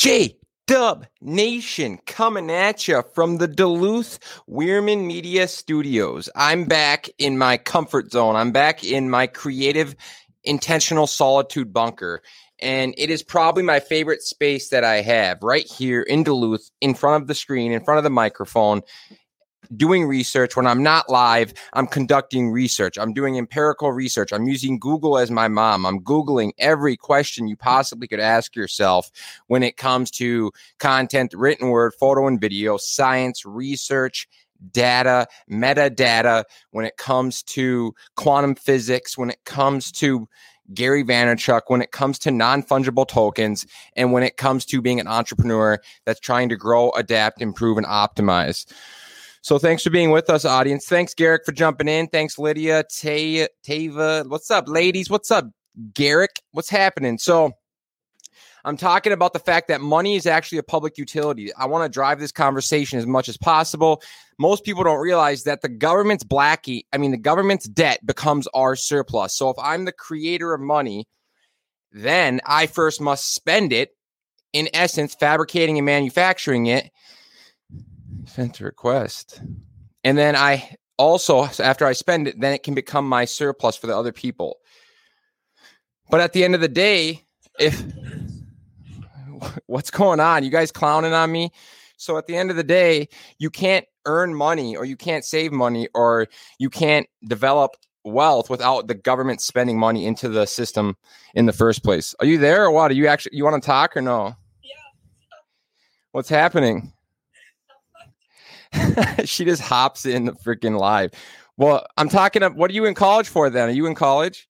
J Dub Nation coming at you from the Duluth Wierman Media Studios. I'm back in my comfort zone. I'm back in my creative, intentional solitude bunker. And it is probably my favorite space that I have right here in Duluth, in front of the screen, in front of the microphone doing research. When I'm not live, I'm conducting research. I'm doing empirical research. I'm using Google as my mom. I'm Googling every question you possibly could ask yourself when it comes to content, written word, photo, and video, science, research, data, metadata, when it comes to quantum physics, when it comes to Gary Vaynerchuk, when it comes to non fungible tokens, and when it comes to being an entrepreneur that's trying to grow, adapt, improve, and optimize. So thanks for being with us, audience. Thanks, Garrick, for jumping in. Thanks, Lydia, Tay, Tava. What's up, ladies? What's up, Garrick? What's happening? So I'm talking about the fact that money is actually a public utility. I want to drive this conversation as much as possible. Most people don't realize that the government's blackie, I mean, the government's debt becomes our surplus. So if I'm the creator of money, then I first must spend it, in essence, fabricating and manufacturing it A request. And then I also, after I spend it, then it can become my surplus for the other people. But at the end of the day, if what's going on? You guys clowning on me? So at the end of the day, you can't earn money or you can't save money or you can't develop wealth without the government spending money into the system in the first place. Are you there or what? Are you actually you want to talk or no? Yeah. What's happening? she just hops in the freaking live. Well, I'm talking. Of, what are you in college for then? Are you in college?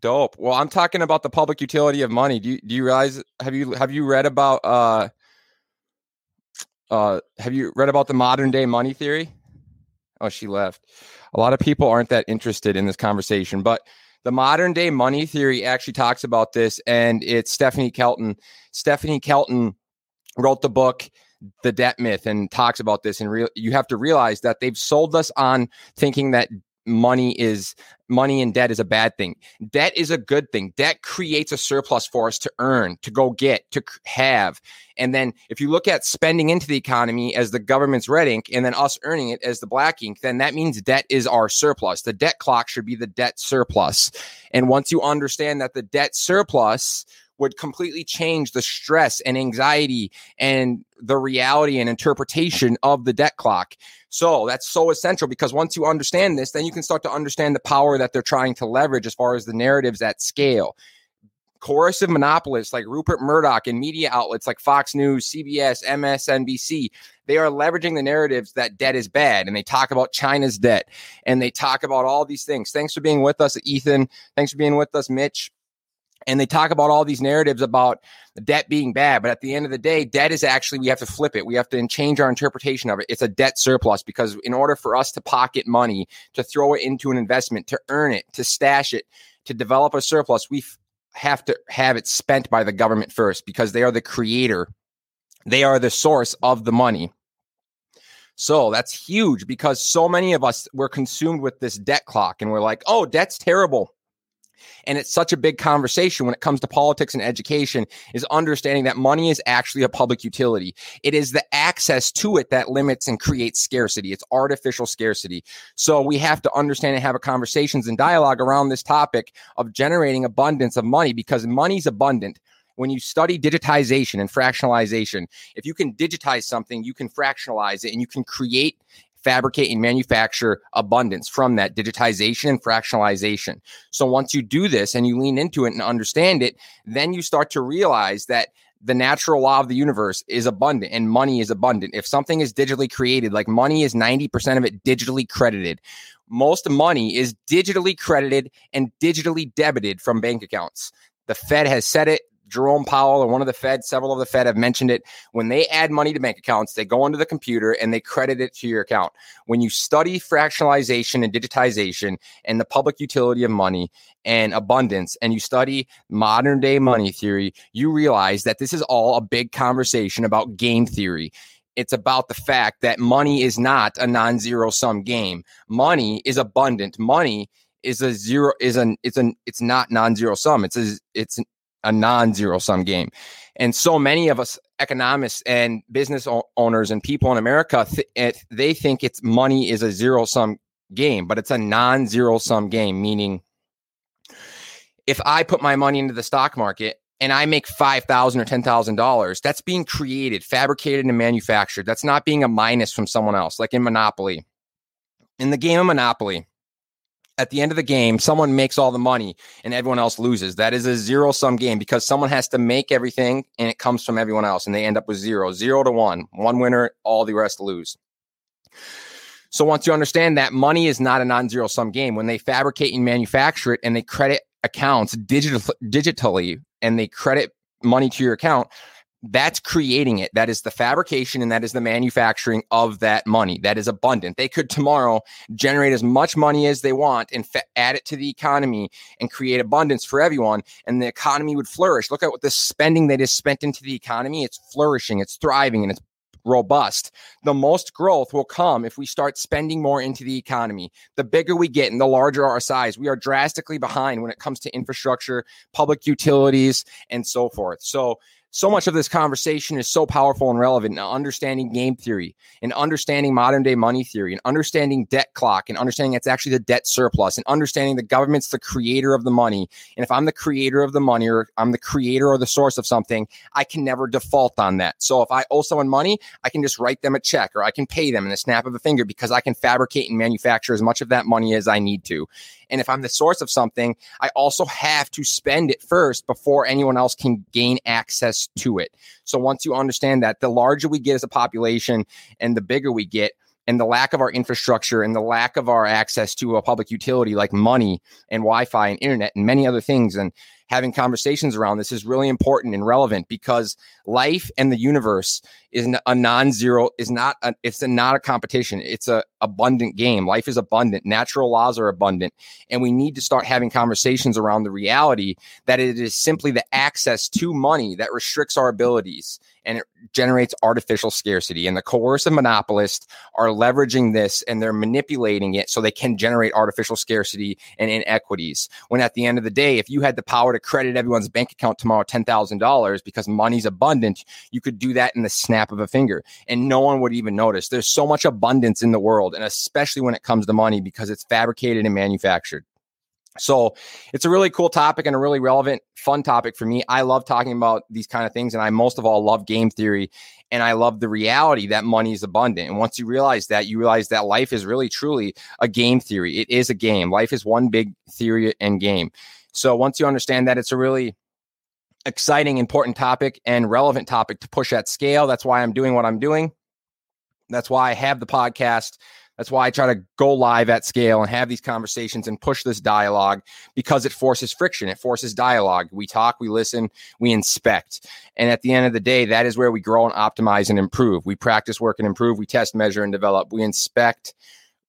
Dope. Well, I'm talking about the public utility of money. Do you, do you realize? Have you have you read about uh uh have you read about the modern day money theory? Oh, she left. A lot of people aren't that interested in this conversation, but the modern day money theory actually talks about this, and it's Stephanie Kelton. Stephanie Kelton wrote the book the debt myth and talks about this and real you have to realize that they've sold us on thinking that money is money and debt is a bad thing. Debt is a good thing. Debt creates a surplus for us to earn, to go get, to have. And then if you look at spending into the economy as the government's red ink and then us earning it as the black ink, then that means debt is our surplus. The debt clock should be the debt surplus. And once you understand that the debt surplus would completely change the stress and anxiety and the reality and interpretation of the debt clock. So that's so essential because once you understand this, then you can start to understand the power that they're trying to leverage as far as the narratives at scale. Coercive monopolists like Rupert Murdoch and media outlets like Fox News, CBS, MSNBC, they are leveraging the narratives that debt is bad. And they talk about China's debt and they talk about all these things. Thanks for being with us, Ethan. Thanks for being with us, Mitch and they talk about all these narratives about debt being bad but at the end of the day debt is actually we have to flip it. We have to change our interpretation of it. It's a debt surplus because in order for us to pocket money to throw it into an investment to earn it to stash it to develop a surplus we f- have to have it spent by the government first because they are the creator. They are the source of the money. So that's huge because so many of us were consumed with this debt clock and we're like oh debt's terrible and it's such a big conversation when it comes to politics and education is understanding that money is actually a public utility. It is the access to it that limits and creates scarcity. It's artificial scarcity. So we have to understand and have conversations and dialogue around this topic of generating abundance of money because money's abundant when you study digitization and fractionalization, if you can digitize something, you can fractionalize it and you can create fabricate and manufacture abundance from that digitization and fractionalization. So once you do this and you lean into it and understand it, then you start to realize that the natural law of the universe is abundant and money is abundant. If something is digitally created, like money is 90% of it digitally credited. Most money is digitally credited and digitally debited from bank accounts. The Fed has said it. Jerome Powell or one of the Fed, several of the Fed have mentioned it. When they add money to bank accounts, they go into the computer and they credit it to your account. When you study fractionalization and digitization and the public utility of money and abundance, and you study modern day money theory, you realize that this is all a big conversation about game theory. It's about the fact that money is not a non zero sum game. Money is abundant. Money is a zero is an it's an it's not non-zero sum it's a it's a non-zero sum game. And so many of us economists and business owners and people in America, th- eh, they think it's money is a zero sum game, but it's a non zero sum game, meaning if I put my money into the stock market and I make five thousand or ten thousand dollars, that's being created, fabricated, and manufactured. That's not being a minus from someone else, like in Monopoly. In the game of Monopoly, at the end of the game, someone makes all the money and everyone else loses. That is a zero sum game because someone has to make everything and it comes from everyone else and they end up with zero, zero to one. One winner, all the rest lose. So once you understand that money is not a non-zero sum game, when they fabricate and manufacture it and they credit accounts digital, digitally and they credit money to your account, that's creating it. That is the fabrication and that is the manufacturing of that money. That is abundant. They could tomorrow generate as much money as they want and fa- add it to the economy and create abundance for everyone, and the economy would flourish. Look at what the spending that is spent into the economy. It's flourishing, it's thriving, and it's robust. The most growth will come if we start spending more into the economy. The bigger we get and the larger our size, we are drastically behind when it comes to infrastructure, public utilities, and so forth. So, so much of this conversation is so powerful and relevant in understanding game theory and understanding modern day money theory and understanding debt clock and understanding it's actually the debt surplus and understanding the government's the creator of the money. And if I'm the creator of the money or I'm the creator or the source of something, I can never default on that. So if I owe someone money, I can just write them a check or I can pay them in a snap of a finger because I can fabricate and manufacture as much of that money as I need to. And if I'm the source of something, I also have to spend it first before anyone else can gain access to it. So once you understand that, the larger we get as a population and the bigger we get, and the lack of our infrastructure and the lack of our access to a public utility like money and Wi-Fi and internet and many other things and having conversations around this is really important and relevant because life and the universe is a non-zero is not a, it's a, not a competition. It's a abundant game. Life is abundant. Natural laws are abundant. And we need to start having conversations around the reality that it is simply the access to money that restricts our abilities and it generates artificial scarcity. And the coercive monopolists are leveraging this and they're manipulating it so they can generate artificial scarcity and inequities. When at the end of the day, if you had the power to credit everyone's bank account tomorrow $10,000 because money's abundant, you could do that in the snap of a finger and no one would even notice. There's so much abundance in the world, and especially when it comes to money because it's fabricated and manufactured. So it's a really cool topic and a really relevant, fun topic for me. I love talking about these kind of things, and I most of all love game theory, and I love the reality that money is abundant. And once you realize that, you realize that life is really truly a game theory. It is a game. Life is one big theory and game. So once you understand that, it's a really exciting, important topic and relevant topic to push at scale. That's why I'm doing what I'm doing. That's why I have the podcast. That's why I try to go live at scale and have these conversations and push this dialogue because it forces friction. It forces dialogue. We talk, we listen, we inspect. And at the end of the day, that is where we grow and optimize and improve. We practice, work, and improve. We test, measure, and develop. We inspect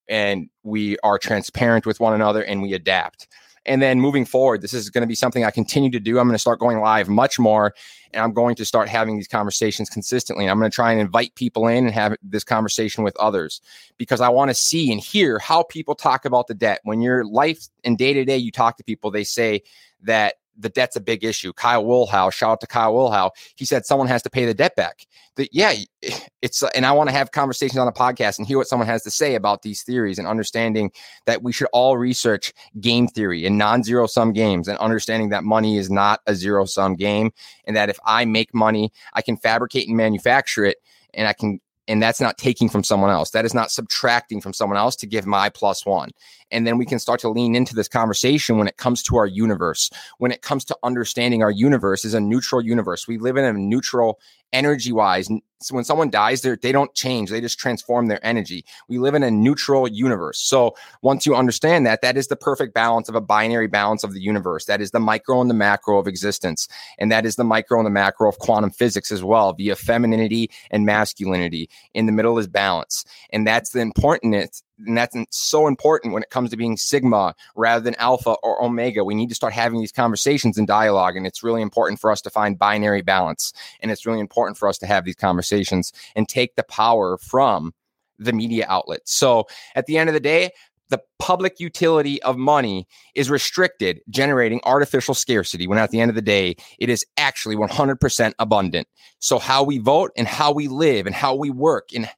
and we are transparent with one another and we adapt. And then moving forward, this is going to be something I continue to do. I'm going to start going live much more and I'm going to start having these conversations consistently. And I'm going to try and invite people in and have this conversation with others because I want to see and hear how people talk about the debt. When your life and day to day, you talk to people, they say that the debt's a big issue. Kyle Wilhow, shout out to Kyle Wilhow. He said someone has to pay the debt back. That yeah, it's and I want to have conversations on a podcast and hear what someone has to say about these theories and understanding that we should all research game theory and non-zero sum games and understanding that money is not a zero sum game and that if I make money, I can fabricate and manufacture it and I can and that's not taking from someone else. That is not subtracting from someone else to give my plus one. And then we can start to lean into this conversation when it comes to our universe. When it comes to understanding our universe is a neutral universe. We live in a neutral energy wise. So when someone dies, they don't change. They just transform their energy. We live in a neutral universe. So once you understand that, that is the perfect balance of a binary balance of the universe. That is the micro and the macro of existence. And that is the micro and the macro of quantum physics as well, via femininity and masculinity. In the middle is balance. And that's the importance and that's so important when it comes to being sigma rather than alpha or omega we need to start having these conversations and dialogue and it's really important for us to find binary balance and it's really important for us to have these conversations and take the power from the media outlets so at the end of the day the public utility of money is restricted, generating artificial scarcity when at the end of the day, it is actually 100% abundant. So, how we vote and how we live and how we work and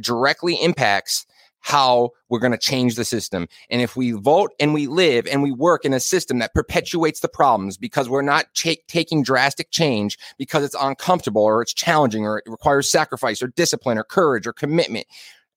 directly impacts how we're going to change the system. And if we vote and we live and we work in a system that perpetuates the problems because we're not ch- taking drastic change because it's uncomfortable or it's challenging or it requires sacrifice or discipline or courage or commitment,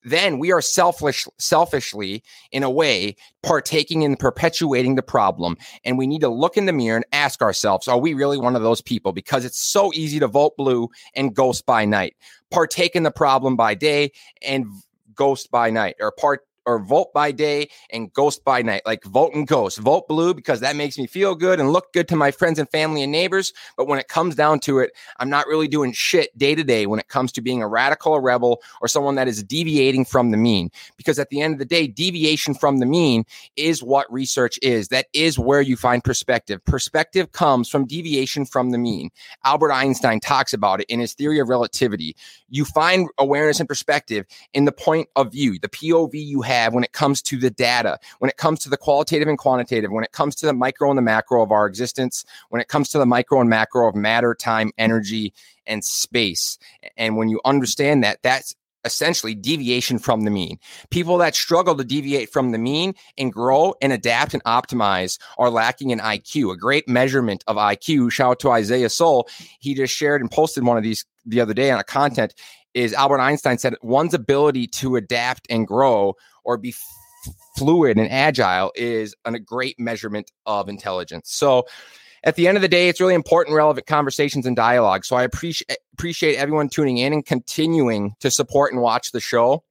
then we are selfish selfishly in a way partaking in perpetuating the problem. And we need to look in the mirror and ask ourselves are we really one of those people? Because it's so easy to vote blue and ghost by night. Partake in the problem by day and ghost by night or part or vote by day and ghost by night, like vote and ghost. Vote blue because that makes me feel good and look good to my friends and family and neighbors. But when it comes down to it, I'm not really doing shit day to day when it comes to being a radical, a rebel, or someone that is deviating from the mean. Because at the end of the day, deviation from the mean is what research is. That is where you find perspective. Perspective comes from deviation from the mean. Albert Einstein talks about it in his theory of relativity. You find awareness and perspective in the point of view, the POV you have have when it comes to the data, when it comes to the qualitative and quantitative, when it comes to the micro and the macro of our existence, when it comes to the micro and macro of matter, time, energy, and space. And when you understand that, that's essentially deviation from the mean. People that struggle to deviate from the mean and grow and adapt and optimize are lacking in IQ, a great measurement of IQ. Shout out to Isaiah Soul. He just shared and posted one of these the other day on a content is Albert Einstein said one's ability to adapt and grow or be fluid and agile is a great measurement of intelligence. So at the end of the day, it's really important, relevant conversations and dialogue. So I appreciate appreciate everyone tuning in and continuing to support and watch the show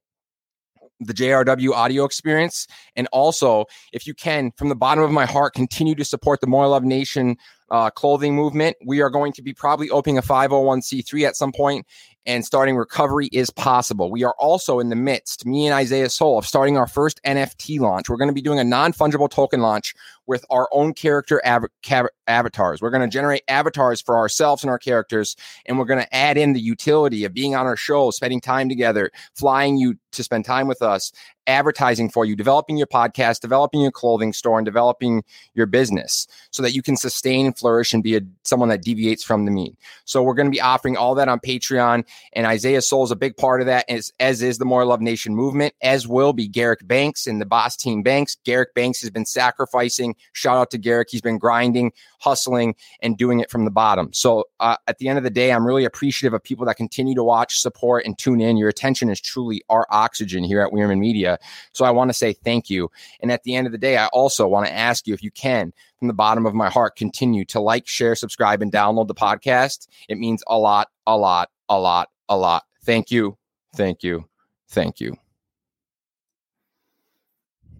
the JRW audio experience. And also, if you can, from the bottom of my heart, continue to support the More Love Nation uh, clothing movement. We are going to be probably opening a 501c3 at some point and starting recovery is possible. We are also in the midst, me and Isaiah Soul, of starting our first NFT launch. We're going to be doing a non fungible token launch with our own character av- avatars. We're going to generate avatars for ourselves and our characters, and we're going to add in the utility of being on our show, spending time together, flying you to spend time with us, advertising for you, developing your podcast, developing your clothing store, and developing your business so that you can sustain and flourish and be a, someone that deviates from the mean. So we're going to be offering all that on Patreon, and Isaiah Soul is a big part of that, as, as is the More Love Nation movement, as will be Garrick Banks and the Boss Team Banks. Garrick Banks has been sacrificing. Shout out to Garrick. He's been grinding, hustling, and doing it from the bottom. So uh, at the end of the day, I'm really appreciative of people that continue to watch, support, and tune in. Your attention is truly our oxygen here at Wierman Media. So I want to say thank you. And at the end of the day, I also want to ask you if you can, from the bottom of my heart, continue to like, share, subscribe, and download the podcast. It means a lot, a lot, a lot, a lot. Thank you. Thank you. Thank you.